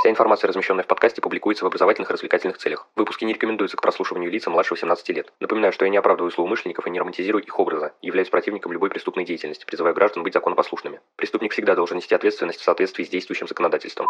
Вся информация, размещенная в подкасте, публикуется в образовательных и развлекательных целях. Выпуски не рекомендуются к прослушиванию лица младше 18 лет. Напоминаю, что я не оправдываю злоумышленников и не романтизирую их образа, являюсь противником любой преступной деятельности, призываю граждан быть законопослушными. Преступник всегда должен нести ответственность в соответствии с действующим законодательством.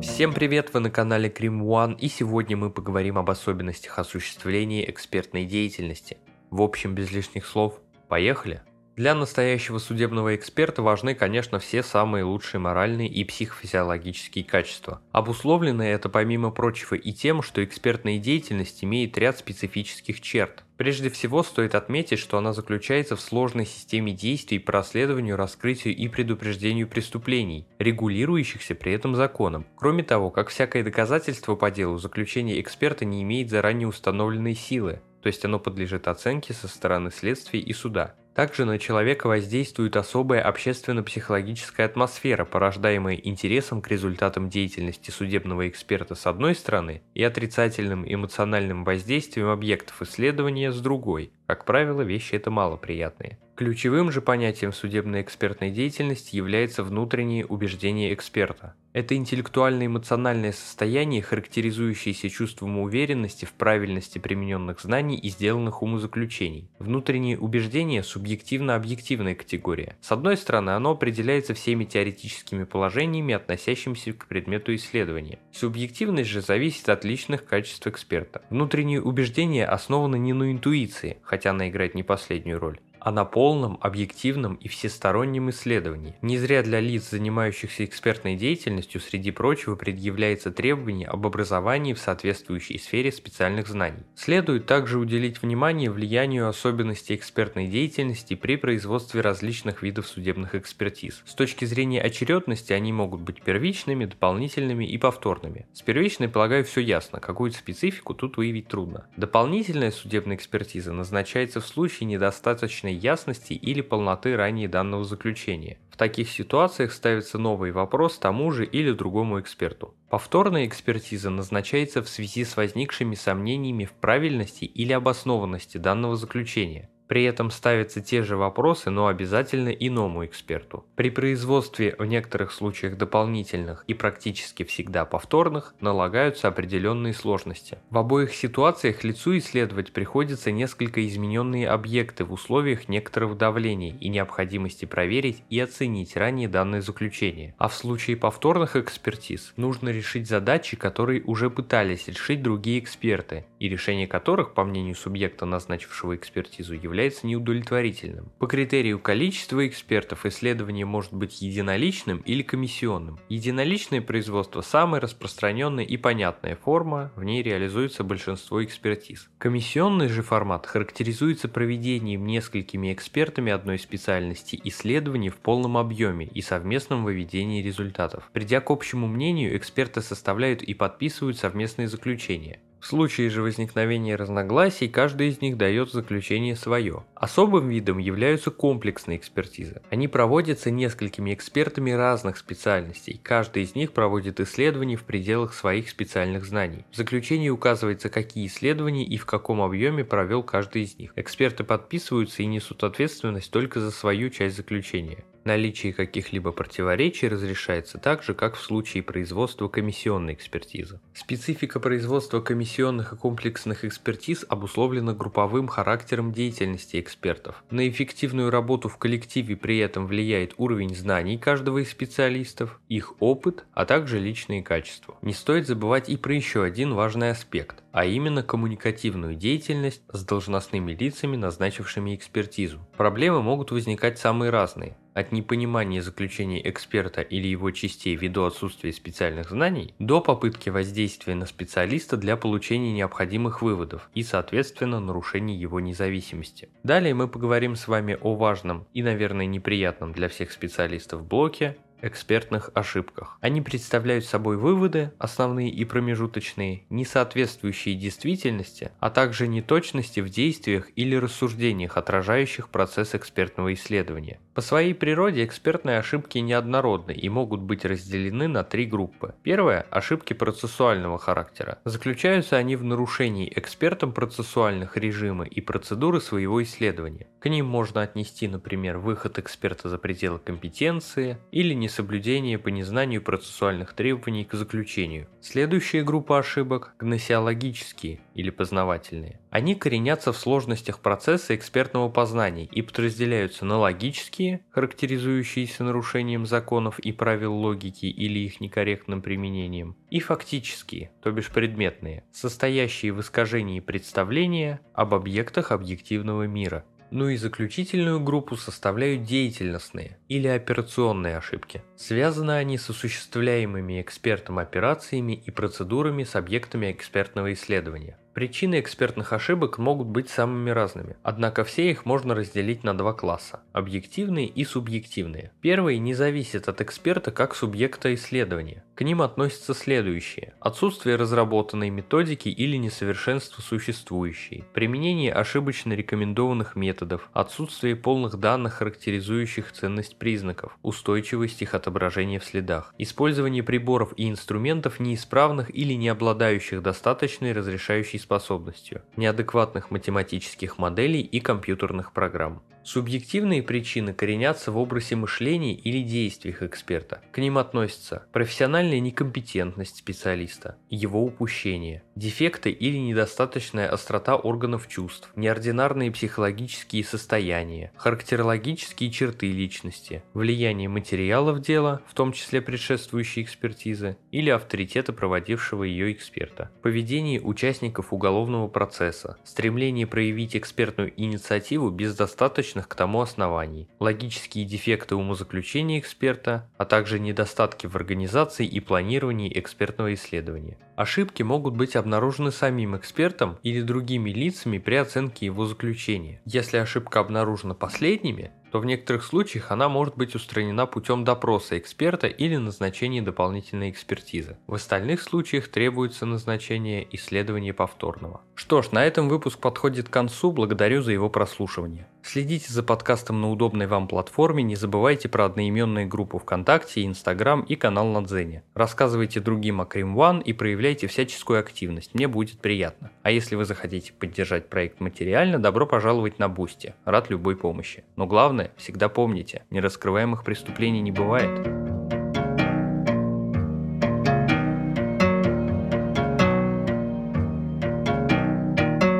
Всем привет, вы на канале Крим One, и сегодня мы поговорим об особенностях осуществления экспертной деятельности. В общем, без лишних слов, поехали! Для настоящего судебного эксперта важны, конечно, все самые лучшие моральные и психофизиологические качества. Обусловлено это, помимо прочего, и тем, что экспертная деятельность имеет ряд специфических черт. Прежде всего, стоит отметить, что она заключается в сложной системе действий по расследованию, раскрытию и предупреждению преступлений, регулирующихся при этом законом. Кроме того, как всякое доказательство по делу, заключение эксперта не имеет заранее установленной силы, то есть оно подлежит оценке со стороны следствия и суда. Также на человека воздействует особая общественно-психологическая атмосфера, порождаемая интересом к результатам деятельности судебного эксперта с одной стороны и отрицательным эмоциональным воздействием объектов исследования с другой. Как правило, вещи это малоприятные. Ключевым же понятием судебной экспертной деятельности является внутреннее убеждение эксперта. Это интеллектуально-эмоциональное состояние, характеризующееся чувством уверенности в правильности примененных знаний и сделанных умозаключений. Внутреннее убеждение – субъективно-объективная категория. С одной стороны, оно определяется всеми теоретическими положениями, относящимися к предмету исследования. Субъективность же зависит от личных качеств эксперта. Внутреннее убеждение основано не на интуиции, хотя она играет не последнюю роль, а на полном, объективном и всестороннем исследовании. Не зря для лиц, занимающихся экспертной деятельностью, среди прочего предъявляется требование об образовании в соответствующей сфере специальных знаний. Следует также уделить внимание влиянию особенностей экспертной деятельности при производстве различных видов судебных экспертиз. С точки зрения очередности они могут быть первичными, дополнительными и повторными. С первичной, полагаю, все ясно, какую специфику тут выявить трудно. Дополнительная судебная экспертиза назначается в случае недостаточной достаточной ясности или полноты ранее данного заключения. В таких ситуациях ставится новый вопрос тому же или другому эксперту. Повторная экспертиза назначается в связи с возникшими сомнениями в правильности или обоснованности данного заключения. При этом ставятся те же вопросы, но обязательно иному эксперту. При производстве в некоторых случаях дополнительных и практически всегда повторных налагаются определенные сложности. В обоих ситуациях лицу исследовать приходится несколько измененные объекты в условиях некоторого давления и необходимости проверить и оценить ранее данное заключение. А в случае повторных экспертиз нужно решить задачи, которые уже пытались решить другие эксперты, и решение которых, по мнению субъекта, назначившего экспертизу, является является неудовлетворительным. По критерию количества экспертов исследование может быть единоличным или комиссионным. Единоличное производство – самая распространенная и понятная форма, в ней реализуется большинство экспертиз. Комиссионный же формат характеризуется проведением несколькими экспертами одной специальности исследований в полном объеме и совместном выведении результатов. Придя к общему мнению, эксперты составляют и подписывают совместные заключения. В случае же возникновения разногласий, каждый из них дает заключение свое. Особым видом являются комплексные экспертизы. Они проводятся несколькими экспертами разных специальностей, каждый из них проводит исследования в пределах своих специальных знаний. В заключении указывается, какие исследования и в каком объеме провел каждый из них. Эксперты подписываются и несут ответственность только за свою часть заключения. Наличие каких-либо противоречий разрешается так же, как в случае производства комиссионной экспертизы. Специфика производства комиссионных и комплексных экспертиз обусловлена групповым характером деятельности экспертов. На эффективную работу в коллективе при этом влияет уровень знаний каждого из специалистов, их опыт, а также личные качества. Не стоит забывать и про еще один важный аспект, а именно коммуникативную деятельность с должностными лицами, назначившими экспертизу. Проблемы могут возникать самые разные от непонимания заключений эксперта или его частей ввиду отсутствия специальных знаний, до попытки воздействия на специалиста для получения необходимых выводов и, соответственно, нарушения его независимости. Далее мы поговорим с вами о важном и, наверное, неприятном для всех специалистов блоке экспертных ошибках. Они представляют собой выводы, основные и промежуточные, не соответствующие действительности, а также неточности в действиях или рассуждениях, отражающих процесс экспертного исследования. По своей природе экспертные ошибки неоднородны и могут быть разделены на три группы. Первая – ошибки процессуального характера. Заключаются они в нарушении экспертом процессуальных режима и процедуры своего исследования. К ним можно отнести, например, выход эксперта за пределы компетенции или несоблюдение по незнанию процессуальных требований к заключению. Следующая группа ошибок – гносеологические или познавательные. Они коренятся в сложностях процесса экспертного познания и подразделяются на логические, характеризующиеся нарушением законов и правил логики или их некорректным применением, и фактические, то бишь предметные, состоящие в искажении представления об объектах объективного мира. Ну и заключительную группу составляют деятельностные или операционные ошибки. Связаны они с осуществляемыми экспертом операциями и процедурами с объектами экспертного исследования. Причины экспертных ошибок могут быть самыми разными, однако все их можно разделить на два класса – объективные и субъективные. Первые не зависят от эксперта как субъекта исследования. К ним относятся следующие – отсутствие разработанной методики или несовершенство существующей, применение ошибочно рекомендованных методов, отсутствие полных данных, характеризующих ценность признаков, устойчивость их отображения в следах, использование приборов и инструментов неисправных или не обладающих достаточной разрешающей способностью, неадекватных математических моделей и компьютерных программ. Субъективные причины коренятся в образе мышления или действиях эксперта. К ним относятся профессиональная некомпетентность специалиста, его упущение, дефекты или недостаточная острота органов чувств, неординарные психологические состояния, характерологические черты личности, влияние материалов дела, в том числе предшествующей экспертизы, или авторитета проводившего ее эксперта, поведение участников уголовного процесса, стремление проявить экспертную инициативу без достаточно достаточных к тому оснований, логические дефекты умозаключения эксперта, а также недостатки в организации и планировании экспертного исследования. Ошибки могут быть обнаружены самим экспертом или другими лицами при оценке его заключения. Если ошибка обнаружена последними, то в некоторых случаях она может быть устранена путем допроса эксперта или назначения дополнительной экспертизы. В остальных случаях требуется назначение исследования повторного. Что ж, на этом выпуск подходит к концу, благодарю за его прослушивание. Следите за подкастом на удобной вам платформе, не забывайте про одноименные группы ВКонтакте, Инстаграм и канал на Дзене. Рассказывайте другим о Крим One и проявляйте всяческую активность, мне будет приятно. А если вы захотите поддержать проект материально, добро пожаловать на Бусти, рад любой помощи. Но главное, всегда помните, нераскрываемых преступлений не бывает.